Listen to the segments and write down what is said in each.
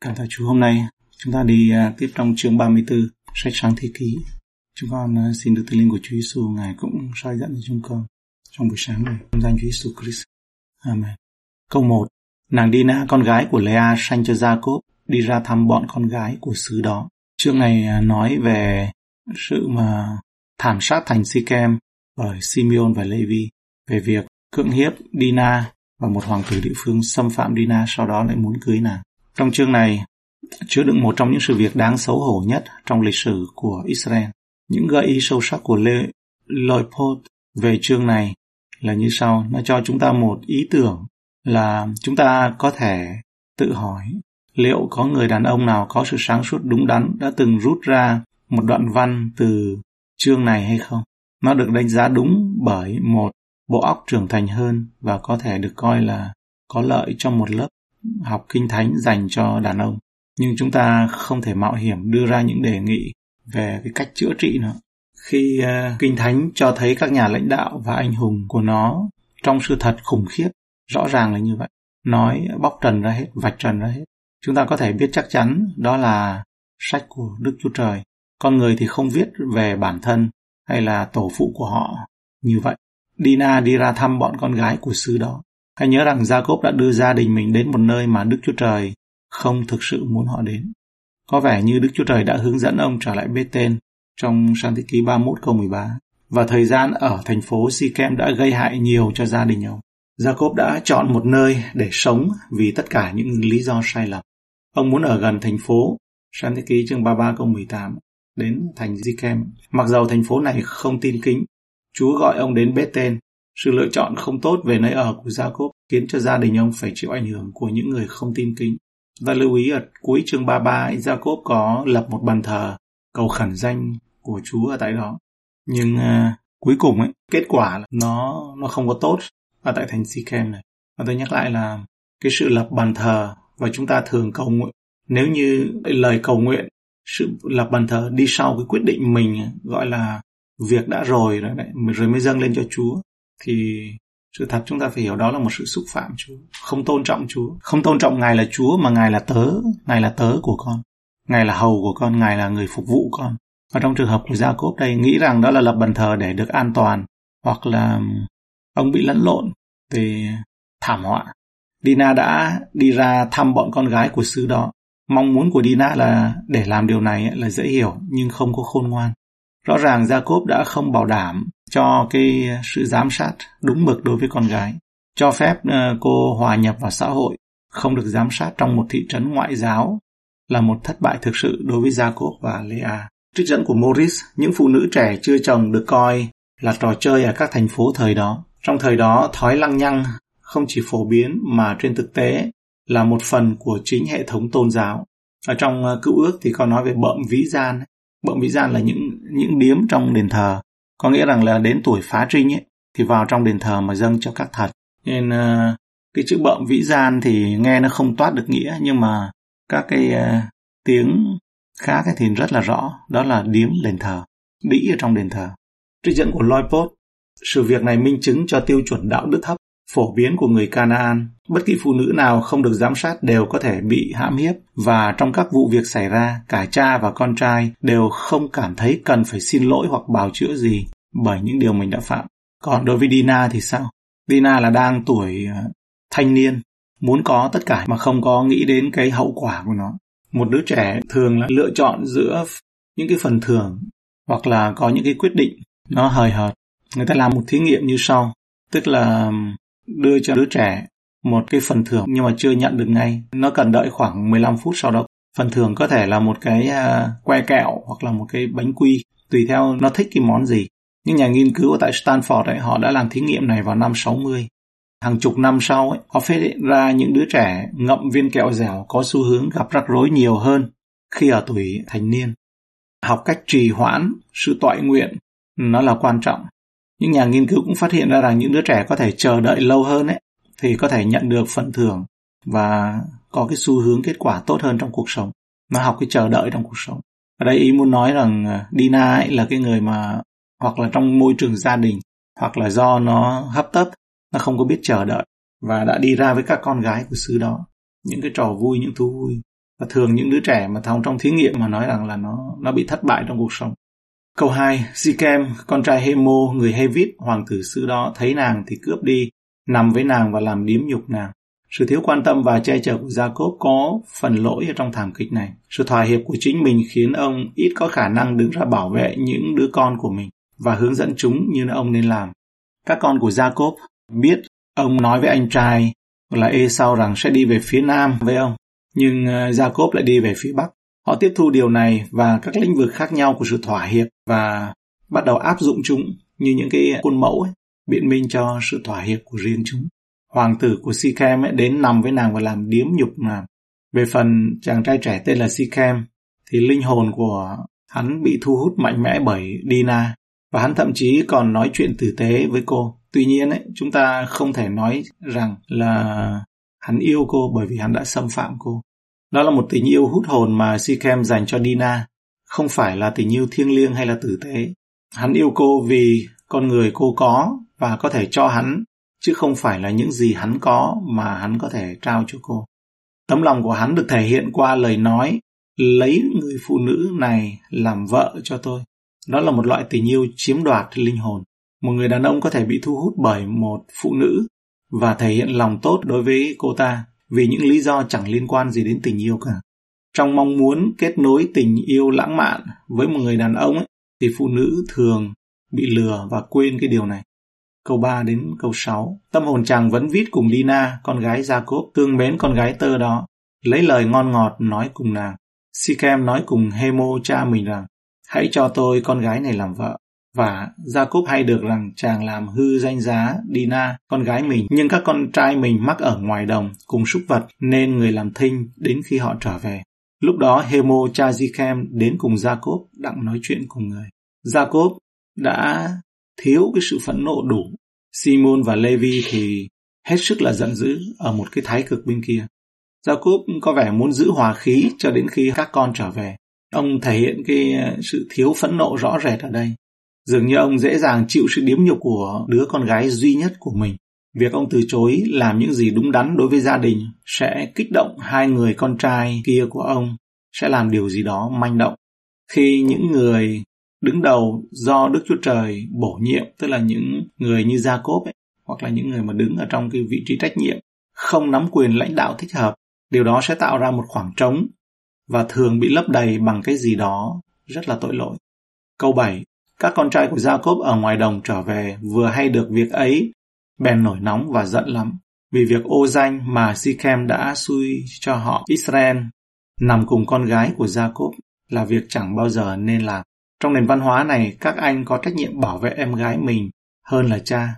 Cảm tạ Chúa, hôm nay chúng ta đi à, tiếp trong chương 34 sách sáng thế ký. Chúng con à, xin được tinh linh của Chúa Giêsu ngài cũng soi dẫn cho chúng con trong buổi sáng này trong danh Chúa Giêsu Christ. Amen. Câu 1. Nàng Dina con gái của Lea sanh cho Jacob đi ra thăm bọn con gái của xứ đó. Chương này à, nói về sự mà thảm sát thành Sikem bởi Simeon và Levi về việc cưỡng hiếp Dina và một hoàng tử địa phương xâm phạm Dina sau đó lại muốn cưới nàng. Trong chương này, chứa đựng một trong những sự việc đáng xấu hổ nhất trong lịch sử của Israel. Những gợi ý sâu sắc của Lê Leopold về chương này là như sau. Nó cho chúng ta một ý tưởng là chúng ta có thể tự hỏi liệu có người đàn ông nào có sự sáng suốt đúng đắn đã từng rút ra một đoạn văn từ chương này hay không? Nó được đánh giá đúng bởi một bộ óc trưởng thành hơn và có thể được coi là có lợi cho một lớp học kinh thánh dành cho đàn ông. Nhưng chúng ta không thể mạo hiểm đưa ra những đề nghị về cái cách chữa trị nữa khi uh, kinh thánh cho thấy các nhà lãnh đạo và anh hùng của nó trong sự thật khủng khiếp rõ ràng là như vậy. Nói bóc trần ra hết vạch trần ra hết. Chúng ta có thể biết chắc chắn đó là sách của đức chúa trời. Con người thì không viết về bản thân hay là tổ phụ của họ như vậy. Dina đi ra thăm bọn con gái của xứ đó. Hãy nhớ rằng Jacob đã đưa gia đình mình đến một nơi mà Đức Chúa Trời không thực sự muốn họ đến. Có vẻ như Đức Chúa Trời đã hướng dẫn ông trở lại Bethel trong sang thế ký 31 câu 13 và thời gian ở thành phố Sikem đã gây hại nhiều cho gia đình ông. Jacob đã chọn một nơi để sống vì tất cả những lý do sai lầm. Ông muốn ở gần thành phố, sang thế ký chương 33 câu 18, đến thành Sikem. Mặc dầu thành phố này không tin kính, Chúa gọi ông đến Bethel sự lựa chọn không tốt về nơi ở của Jacob khiến cho gia đình ông phải chịu ảnh hưởng của những người không tin kính. Và lưu ý ở cuối chương 33, Jacob có lập một bàn thờ cầu khẩn danh của Chúa ở tại đó. Nhưng uh, cuối cùng ấy, kết quả là nó nó không có tốt ở tại thành Sikem này. Và tôi nhắc lại là cái sự lập bàn thờ và chúng ta thường cầu nguyện nếu như lời cầu nguyện sự lập bàn thờ đi sau cái quyết định mình gọi là việc đã rồi rồi đấy rồi mới dâng lên cho Chúa thì sự thật chúng ta phải hiểu đó là một sự xúc phạm Chúa, không tôn trọng Chúa, không tôn trọng Ngài là Chúa mà Ngài là tớ, Ngài là tớ của con, Ngài là hầu của con, Ngài là người phục vụ con. Và trong trường hợp của gia cốp đây nghĩ rằng đó là lập bàn thờ để được an toàn hoặc là ông bị lẫn lộn về thảm họa. Dina đã đi ra thăm bọn con gái của xứ đó. Mong muốn của Dina là để làm điều này là dễ hiểu nhưng không có khôn ngoan. Rõ ràng gia cốp đã không bảo đảm cho cái sự giám sát đúng mực đối với con gái, cho phép ờ, cô hòa nhập vào xã hội, không được giám sát trong một thị trấn ngoại giáo là một thất bại thực sự đối với Jacob và Lea. Trích dẫn của Morris, những phụ nữ trẻ chưa chồng được coi là trò chơi ở các thành phố thời đó. Trong thời đó, thói lăng nhăng không chỉ phổ biến mà trên thực tế là một phần của chính hệ thống tôn giáo. Ở trong ờ, cựu ước thì có nói về bợm vĩ gian. Bợm vĩ gian là những những điếm trong đền thờ có nghĩa rằng là đến tuổi phá trinh ấy thì vào trong đền thờ mà dâng cho các thật nên uh, cái chữ bợm vĩ gian thì nghe nó không toát được nghĩa nhưng mà các cái uh, tiếng khác ấy thì rất là rõ. Đó là điếm đền thờ đĩ ở trong đền thờ. Trích dẫn của Loipot sự việc này minh chứng cho tiêu chuẩn đạo đức thấp phổ biến của người Canaan. Bất kỳ phụ nữ nào không được giám sát đều có thể bị hãm hiếp và trong các vụ việc xảy ra, cả cha và con trai đều không cảm thấy cần phải xin lỗi hoặc bào chữa gì bởi những điều mình đã phạm. Còn đối với Dina thì sao? Dina là đang tuổi ờ, thanh niên, muốn có tất cả mà không có nghĩ đến cái hậu quả của nó. Một đứa trẻ thường là lựa chọn giữa những cái phần thưởng hoặc là có những cái quyết định nó hời hợt. Người ta làm một thí nghiệm như sau, tức là đưa cho đứa trẻ một cái phần thưởng nhưng mà chưa nhận được ngay. Nó cần đợi khoảng 15 phút sau đó. Phần thưởng có thể là một cái à, que kẹo hoặc là một cái bánh quy, tùy theo nó thích cái món gì. Những nhà nghiên cứu ở tại Stanford ấy, họ đã làm thí nghiệm này vào năm 60. Hàng chục năm sau, ấy, họ phát hiện ra những đứa trẻ ngậm viên kẹo dẻo có xu hướng gặp rắc rối nhiều hơn khi ở tuổi thành niên. Học cách trì hoãn sự tọa nguyện nó là quan trọng những nhà nghiên cứu cũng phát hiện ra rằng những đứa trẻ có thể chờ đợi lâu hơn ấy, thì có thể nhận được phần thưởng và có cái xu hướng kết quả tốt hơn trong cuộc sống. Nó học cái chờ đợi trong cuộc sống. Ở đây ý muốn nói rằng à, Dina ấy là cái người mà hoặc là trong môi trường gia đình hoặc là do nó hấp tấp, nó không có biết chờ đợi và đã đi ra với các con gái của xứ đó. Những cái trò vui, những thú vui. Và thường những đứa trẻ mà thông trong thí nghiệm mà nói rằng là nó nó bị thất bại trong cuộc sống. Câu 2, Sikem, con trai Hemo, người Hevit, hoàng tử xứ đó, thấy nàng thì cướp đi, nằm với nàng và làm điếm nhục nàng. Sự thiếu quan tâm và che chở của Jacob có phần lỗi ở trong thảm kịch này. Sự thỏa hiệp của chính mình khiến ông ít có khả năng đứng ra bảo vệ những đứa con của mình và hướng dẫn chúng như ông nên làm. Các con của Jacob biết ông nói với anh trai là Esau rằng sẽ đi về phía nam với ông, nhưng ờ, Jacob lại đi về phía bắc. Họ tiếp thu điều này và các lĩnh vực khác nhau của sự thỏa hiệp và bắt đầu áp dụng chúng như những cái khuôn mẫu ấy, biện minh cho sự thỏa hiệp của riêng chúng. Hoàng tử của Sikhem ấy đến nằm với nàng và làm điếm nhục nàng. Về phần chàng trai trẻ tên là Sikhem, thì linh hồn của hắn bị thu hút mạnh mẽ bởi Dina và hắn thậm chí còn nói chuyện tử tế với cô. Tuy nhiên ấy, chúng ta không thể nói rằng là hắn yêu cô bởi vì hắn đã xâm phạm cô. Đó là một tình yêu hút hồn mà Sikem dành cho Dina, không phải là tình yêu thiêng liêng hay là tử tế. Hắn yêu cô vì con người cô có và có thể cho hắn, chứ không phải là những gì hắn có mà hắn có thể trao cho cô. Tấm lòng của hắn được thể hiện qua lời nói, lấy người phụ nữ này làm vợ cho tôi. Đó là một loại tình yêu chiếm đoạt linh hồn. Một người đàn ông có thể bị thu hút bởi một phụ nữ và thể hiện lòng tốt đối với cô ta vì những lý do chẳng liên quan gì đến tình yêu cả. Trong mong muốn kết nối tình yêu lãng mạn với một người đàn ông ấy, thì phụ nữ thường bị lừa và quên cái điều này. Câu 3 đến câu 6 Tâm hồn chàng vẫn viết cùng Dina, con gái Jacob, thương mến con gái tơ đó, lấy lời ngon ngọt nói cùng nàng. Sikem nói cùng Hemo cha mình rằng, hãy cho tôi con gái này làm vợ. Và Jacob hay được rằng chàng làm hư danh giá Dina, con gái mình, nhưng các con trai mình mắc ở ngoài đồng cùng súc vật nên người làm thinh đến khi họ trở về. Lúc đó Hemo cha Zichem đến cùng Jacob đặng nói chuyện cùng người. Jacob đã thiếu cái sự phẫn nộ đủ. Simon và Levi thì hết sức là giận dữ ở một cái thái cực bên kia. Jacob có vẻ muốn giữ hòa khí cho đến khi các con trở về. Ông thể hiện cái sự thiếu phẫn nộ rõ rệt ở đây. Dường như ông dễ dàng chịu sự điếm nhục của đứa con gái duy nhất của mình. Việc ông từ chối làm những gì đúng đắn đối với gia đình sẽ kích động hai người con trai kia của ông sẽ làm điều gì đó manh động. Khi những người đứng đầu do Đức Chúa Trời bổ nhiệm, tức là những người như Gia-cốp ấy, hoặc là những người mà đứng ở trong cái vị trí trách nhiệm, không nắm quyền lãnh đạo thích hợp, điều đó sẽ tạo ra một khoảng trống và thường bị lấp đầy bằng cái gì đó rất là tội lỗi. Câu 7. Các con trai của Jacob ở ngoài đồng trở về vừa hay được việc ấy, bèn nổi nóng và giận lắm, vì việc ô danh mà Sichem đã xui cho họ Israel nằm cùng con gái của Jacob là việc chẳng bao giờ nên làm. Trong nền văn hóa này, các anh có trách nhiệm bảo vệ em gái mình hơn là cha.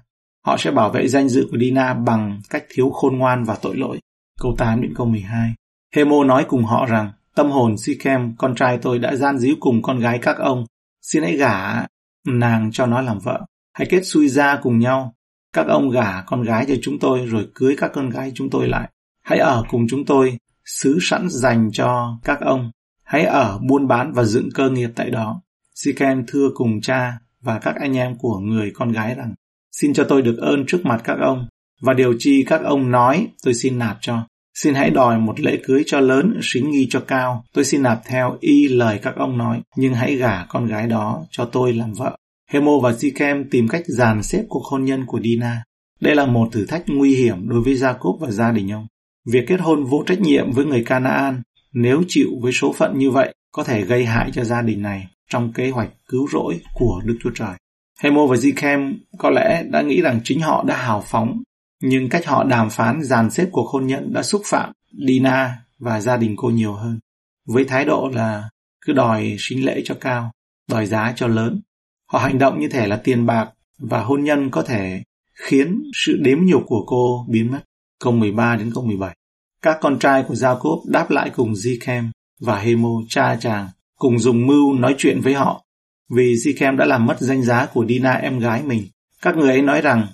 Họ sẽ bảo vệ danh dự của Dina bằng cách thiếu khôn ngoan và tội lỗi. Câu 8 đến câu 12. Hemo nói cùng họ rằng, tâm hồn Sichem, con trai tôi đã gian díu cùng con gái các ông. Xin hãy gả nàng cho nó làm vợ. Hãy kết xui ra cùng nhau. Các ông gả con gái cho chúng tôi rồi cưới các con gái chúng tôi lại. Hãy ở cùng chúng tôi, xứ sẵn dành cho các ông. Hãy ở buôn bán và dựng cơ nghiệp tại đó. Sikem thưa cùng cha và các anh em của người con gái rằng Xin cho tôi được ơn trước mặt các ông và điều chi các ông nói tôi xin nạp cho. Xin hãy đòi một lễ cưới cho lớn, xính nghi cho cao. Tôi xin nạp theo y lời các ông nói, nhưng hãy gả con gái đó cho tôi làm vợ. Hemo và Zikem tìm cách dàn xếp cuộc hôn nhân của Dina. Đây là một thử thách nguy hiểm đối với Jacob và gia đình ông. Việc kết hôn vô trách nhiệm với người Canaan, nếu chịu với số phận như vậy, có thể gây hại cho gia đình này trong kế hoạch cứu rỗi của Đức Chúa Trời. Hemo và Zikem có lẽ đã nghĩ rằng chính họ đã hào phóng, nhưng cách họ đàm phán dàn xếp cuộc hôn nhân đã xúc phạm Dina và gia đình cô nhiều hơn. Với thái độ là cứ đòi sinh lễ cho cao, đòi giá cho lớn. Họ hành động như thể là tiền bạc và hôn nhân có thể khiến sự đếm nhục của cô biến mất. Câu 13 đến câu 17. Các con trai của Jacob đáp lại cùng Zikem và Hemo cha chàng cùng dùng mưu nói chuyện với họ, vì Zikem đã làm mất danh giá của Dina em gái mình. Các người ấy nói rằng,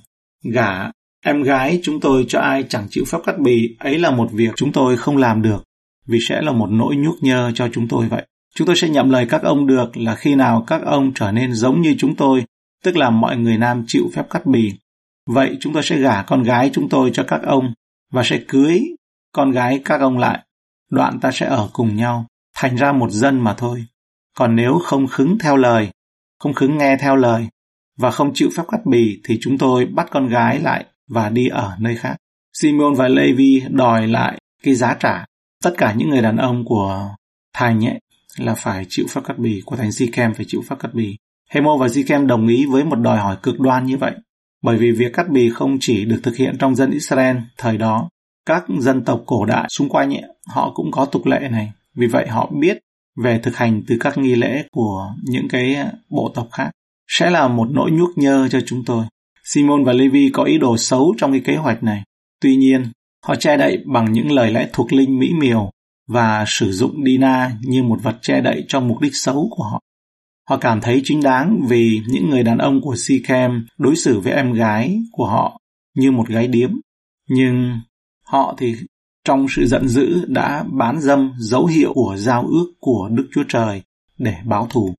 gả em gái chúng tôi cho ai chẳng chịu phép cắt bì, ấy là một việc chúng tôi không làm được, vì sẽ là một nỗi nhúc nhơ cho chúng tôi vậy. Chúng tôi sẽ nhậm lời các ông được là khi nào các ông trở nên giống như chúng tôi, tức là mọi người nam chịu phép cắt bì. Vậy chúng tôi sẽ gả con gái chúng tôi cho các ông và sẽ cưới con gái các ông lại. đoạn ta sẽ ở cùng nhau, thành ra một dân mà thôi. Còn nếu không khứng theo lời, không khứng nghe theo lời, và không chịu phép cắt bì thì chúng tôi bắt con gái lại và đi ở nơi khác. Simon và Levi đòi lại cái giá trả. Tất cả những người đàn ông của thành ấy là phải chịu phép cắt bì, của thành Sikem phải chịu phép cắt bì. Hemo và Sikem đồng ý với một đòi hỏi cực đoan như vậy, bởi vì việc cắt bì không chỉ được thực hiện trong dân Israel thời đó, các dân tộc cổ đại xung quanh ấy, họ cũng có tục lệ này. Vì vậy họ biết về thực hành từ các nghi lễ của những cái bộ tộc khác sẽ là một nỗi nhuốc nhơ cho chúng tôi. Simon và Levi có ý đồ xấu trong cái kế hoạch này. Tuy nhiên, họ che đậy bằng những lời lẽ thuộc linh mỹ miều và sử dụng Dina như một vật che đậy cho mục đích xấu của họ. Họ cảm thấy chính đáng vì những người đàn ông của Sikhem đối xử với em gái của họ như một gái điếm. Nhưng họ thì trong sự giận dữ đã bán dâm dấu hiệu của giao ước của Đức Chúa Trời để báo thù.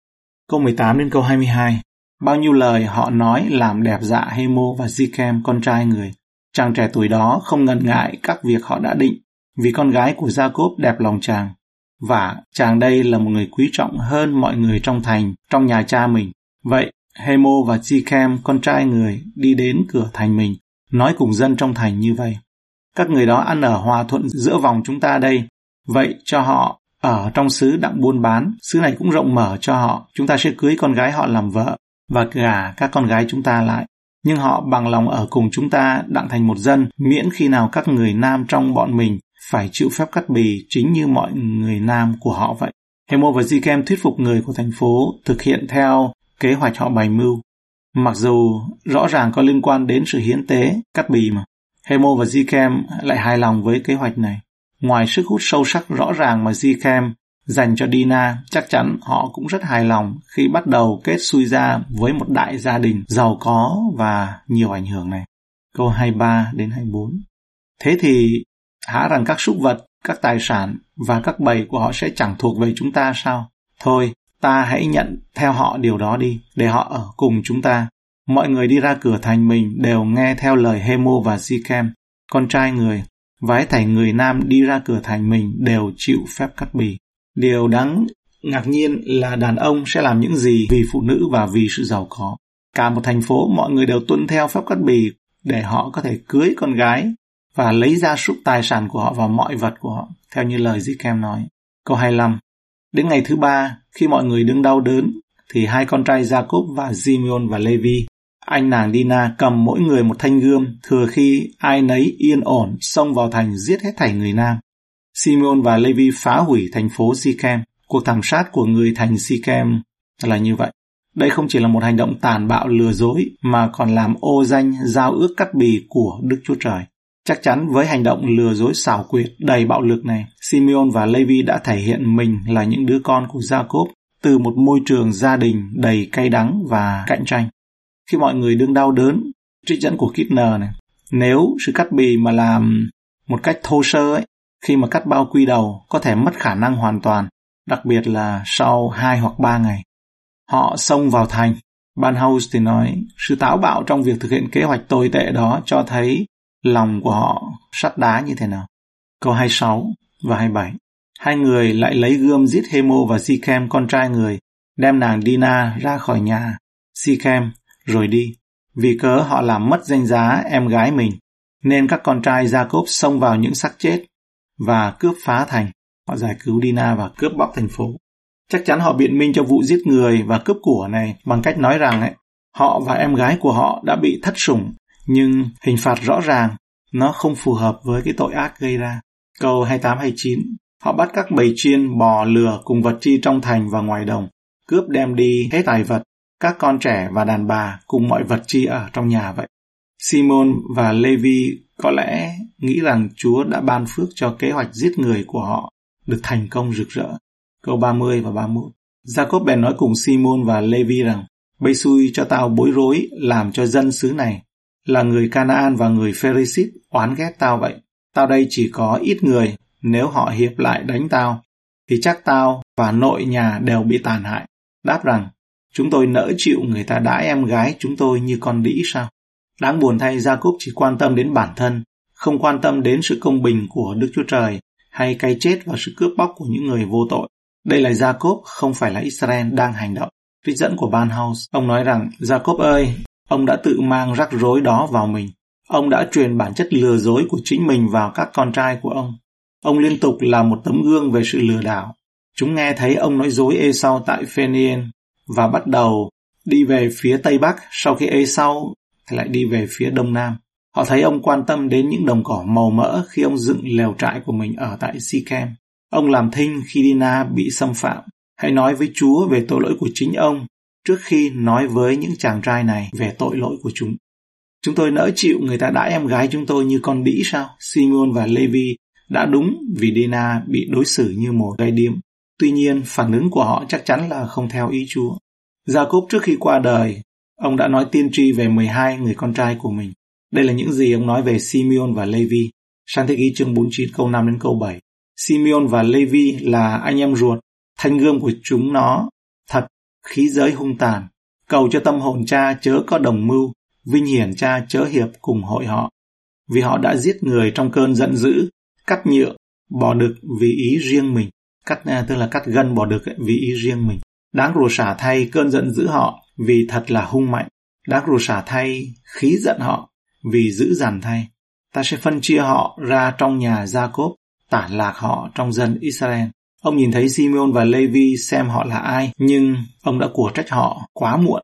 Câu 18 đến câu 22 Bao nhiêu lời họ nói làm đẹp dạ Hemo và Zikem con trai người. Chàng trẻ tuổi đó không ngần ngại các việc họ đã định vì con gái của Jacob đẹp lòng chàng. Và chàng đây là một người quý trọng hơn mọi người trong thành, trong nhà cha mình. Vậy, Hemo và Zikem con trai người đi đến cửa thành mình, nói cùng dân trong thành như vậy. Các người đó ăn ở hòa thuận giữa vòng chúng ta đây. Vậy cho họ ở trong xứ đặng buôn bán, xứ này cũng rộng mở cho họ, chúng ta sẽ cưới con gái họ làm vợ và gả các con gái chúng ta lại. Nhưng họ bằng lòng ở cùng chúng ta đặng thành một dân, miễn khi nào các người nam trong bọn mình phải chịu phép cắt bì chính như mọi người nam của họ vậy. Hemo và Zikem thuyết phục người của thành phố thực hiện theo kế hoạch họ bày mưu. Mặc dù rõ ràng có liên quan đến sự hiến tế, cắt bì mà. Hemo và Zikem lại hài lòng với kế hoạch này. Ngoài sức hút sâu sắc rõ ràng mà Zikem dành cho Dina, chắc chắn họ cũng rất hài lòng khi bắt đầu kết xuôi ra với một đại gia đình giàu có và nhiều ảnh hưởng này. Câu 23 đến 24. Thế thì há rằng các súc vật, các tài sản và các bầy của họ sẽ chẳng thuộc về chúng ta sao? Thôi, ta hãy nhận theo họ điều đó đi, để họ ở cùng chúng ta. Mọi người đi ra cửa thành mình đều nghe theo lời Hemo và Sikem, con trai người, và hãy thảy người nam đi ra cửa thành mình đều chịu phép cắt bì. Điều đáng ngạc nhiên là đàn ông sẽ làm những gì vì phụ nữ và vì sự giàu có. Cả một thành phố mọi người đều tuân theo phép cắt bì để họ có thể cưới con gái và lấy ra súc tài sản của họ và mọi vật của họ, theo như lời Zikem nói. Câu 25 Đến ngày thứ ba, khi mọi người đứng đau đớn, thì hai con trai Jacob và Simeon và Levi, anh nàng Dina cầm mỗi người một thanh gươm, thừa khi ai nấy yên ổn xông vào thành giết hết thảy người nam. Simeon và Levi phá hủy thành phố Sikem. Cuộc thảm sát của người thành Sikem là như vậy. Đây không chỉ là một hành động tàn bạo lừa dối mà còn làm ô danh giao ước cắt bì của Đức Chúa Trời. Chắc chắn với hành động lừa dối xảo quyệt đầy bạo lực này, Simeon và Levi đã thể hiện mình là những đứa con của Jacob từ một môi trường gia đình đầy cay đắng và cạnh tranh. Khi mọi người đương đau đớn, trích dẫn của Kitner này, nếu sự cắt bì mà làm một cách thô sơ ấy, khi mà cắt bao quy đầu có thể mất khả năng hoàn toàn, đặc biệt là sau 2 hoặc 3 ngày. Họ xông vào thành. Ban House thì nói, sự táo bạo trong việc thực hiện kế hoạch tồi tệ đó cho thấy lòng của họ sắt đá như thế nào. Câu 26 và 27 Hai người lại lấy gươm giết Hemo và Sikem con trai người, đem nàng Dina ra khỏi nhà, Sikem, rồi đi. Vì cớ họ làm mất danh giá em gái mình, nên các con trai Jacob xông vào những xác chết và cướp phá thành. Họ giải cứu Dina và cướp bóc thành phố. Chắc chắn họ biện minh cho vụ giết người và cướp của này bằng cách nói rằng ấy, họ và em gái của họ đã bị thất sủng, nhưng hình phạt rõ ràng, nó không phù hợp với cái tội ác gây ra. Câu 28-29 Họ bắt các bầy chiên, bò, lừa cùng vật chi trong thành và ngoài đồng, cướp đem đi hết tài vật, các con trẻ và đàn bà cùng mọi vật chi ở trong nhà vậy. Simon và Levi có lẽ nghĩ rằng Chúa đã ban phước cho kế hoạch giết người của họ được thành công rực rỡ. Câu 30 và 31 Jacob bèn nói cùng Simon và Levi rằng Bây xui cho tao bối rối làm cho dân xứ này là người Canaan và người Pharisee oán ghét tao vậy. Tao đây chỉ có ít người, nếu họ hiệp lại đánh tao, thì chắc tao và nội nhà đều bị tàn hại. Đáp rằng, chúng tôi nỡ chịu người ta đãi em gái chúng tôi như con đĩ sao? Đáng buồn thay Jacob chỉ quan tâm đến bản thân, không quan tâm đến sự công bình của Đức Chúa Trời hay cái chết và sự cướp bóc của những người vô tội. Đây là Jacob, không phải là Israel đang hành động. Trích dẫn của Banhaus, ông nói rằng, Jacob ơi, ông đã tự mang rắc rối đó vào mình. Ông đã truyền bản chất lừa dối của chính mình vào các con trai của ông. Ông liên tục là một tấm gương về sự lừa đảo. Chúng nghe thấy ông nói dối Esau tại Phenien và bắt đầu đi về phía Tây Bắc sau khi Esau lại đi về phía Đông Nam. Họ thấy ông quan tâm đến những đồng cỏ màu mỡ khi ông dựng lều trại của mình ở tại Sikhem. Ông làm thinh khi Dina bị xâm phạm. Hãy nói với Chúa về tội lỗi của chính ông trước khi nói với những chàng trai này về tội lỗi của chúng. Chúng tôi nỡ chịu người ta đãi em gái chúng tôi như con đĩ sao? Simon và Levi đã đúng vì Dina bị đối xử như một gai điếm. Tuy nhiên, phản ứng của họ chắc chắn là không theo ý Chúa. Jacob trước khi qua đời, ông đã nói tiên tri về 12 người con trai của mình. Đây là những gì ông nói về Simeon và Levi. Sáng thế ký chương 49 câu 5 đến câu 7. Simeon và Levi là anh em ruột, thanh gươm của chúng nó, thật, khí giới hung tàn. Cầu cho tâm hồn cha chớ có đồng mưu, vinh hiển cha chớ hiệp cùng hội họ. Vì họ đã giết người trong cơn giận dữ, cắt nhựa, bỏ đực vì ý riêng mình. Cắt à, tức là cắt gân bỏ đực vì ý riêng mình. Đáng rủa xả thay cơn giận dữ họ vì thật là hung mạnh. Đáng rủa xả thay khí giận họ vì giữ dằn thay. Ta sẽ phân chia họ ra trong nhà Jacob, tản lạc họ trong dân Israel. Ông nhìn thấy Simeon và Levi xem họ là ai, nhưng ông đã của trách họ quá muộn.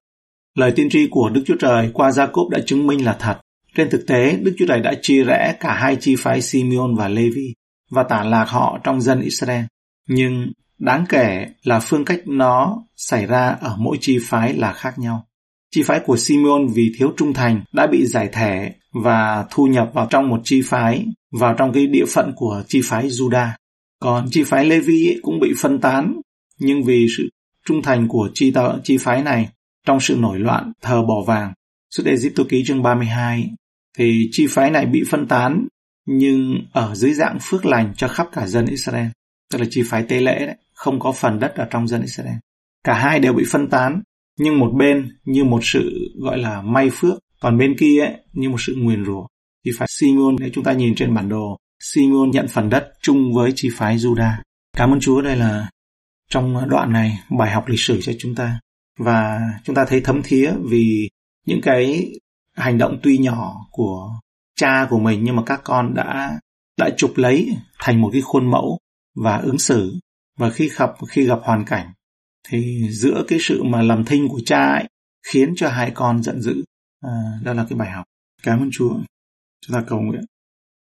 Lời tiên tri của Đức Chúa Trời qua Jacob đã chứng minh là thật. Trên thực tế, Đức Chúa Trời đã chia rẽ cả hai chi phái Simeon và Levi và tản lạc họ trong dân Israel. Nhưng đáng kể là phương cách nó xảy ra ở mỗi chi phái là khác nhau. Chi phái của Simeon vì thiếu trung thành đã bị giải thể và thu nhập vào trong một chi phái, vào trong cái địa phận của chi phái Judah. Còn chi phái Levi cũng bị phân tán, nhưng vì sự trung thành của chi, tờ, chi phái này trong sự nổi loạn thờ bỏ vàng. Xuất Egypto ký chương 32 thì chi phái này bị phân tán nhưng ở dưới dạng phước lành cho khắp cả dân Israel. Tức là chi phái tế lễ đấy, không có phần đất ở trong dân Israel. Cả hai đều bị phân tán nhưng một bên như một sự gọi là may phước còn bên kia ấy, như một sự nguyền rủa. Thì phải Simeon nếu chúng ta nhìn trên bản đồ Simeon nhận phần đất chung với chi phái Judah cảm ơn Chúa đây là trong đoạn này bài học lịch sử cho chúng ta. Và chúng ta thấy thấm thía vì những cái hành động tuy nhỏ của cha của mình nhưng mà các con đã đã chụp lấy thành một cái khuôn mẫu và ứng xử. Và khi gặp khi gặp hoàn cảnh thì giữa cái sự mà làm thinh của cha ấy khiến cho hai con giận dữ. À, đó là cái bài học. Cảm ơn chúa. Chúng ta cầu nguyện.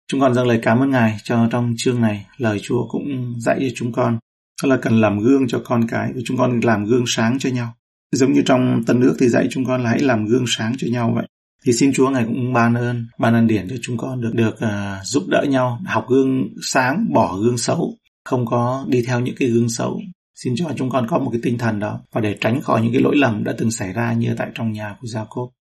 Chúng con dâng lời cảm ơn ngài cho trong chương này. Lời chúa cũng dạy cho chúng con. Đó là cần làm gương cho con cái. Và chúng con làm gương sáng cho nhau. Giống như trong tân nước thì dạy chúng con là hãy làm gương sáng cho nhau vậy. Thì xin Chúa ngài cũng ban ơn ban ơn điển cho chúng con được được uh, giúp đỡ nhau học gương sáng bỏ gương xấu không có đi theo những cái gương xấu. Xin cho chúng con có một cái tinh thần đó và để tránh khỏi những cái lỗi lầm đã từng xảy ra như tại trong nhà của Jacob.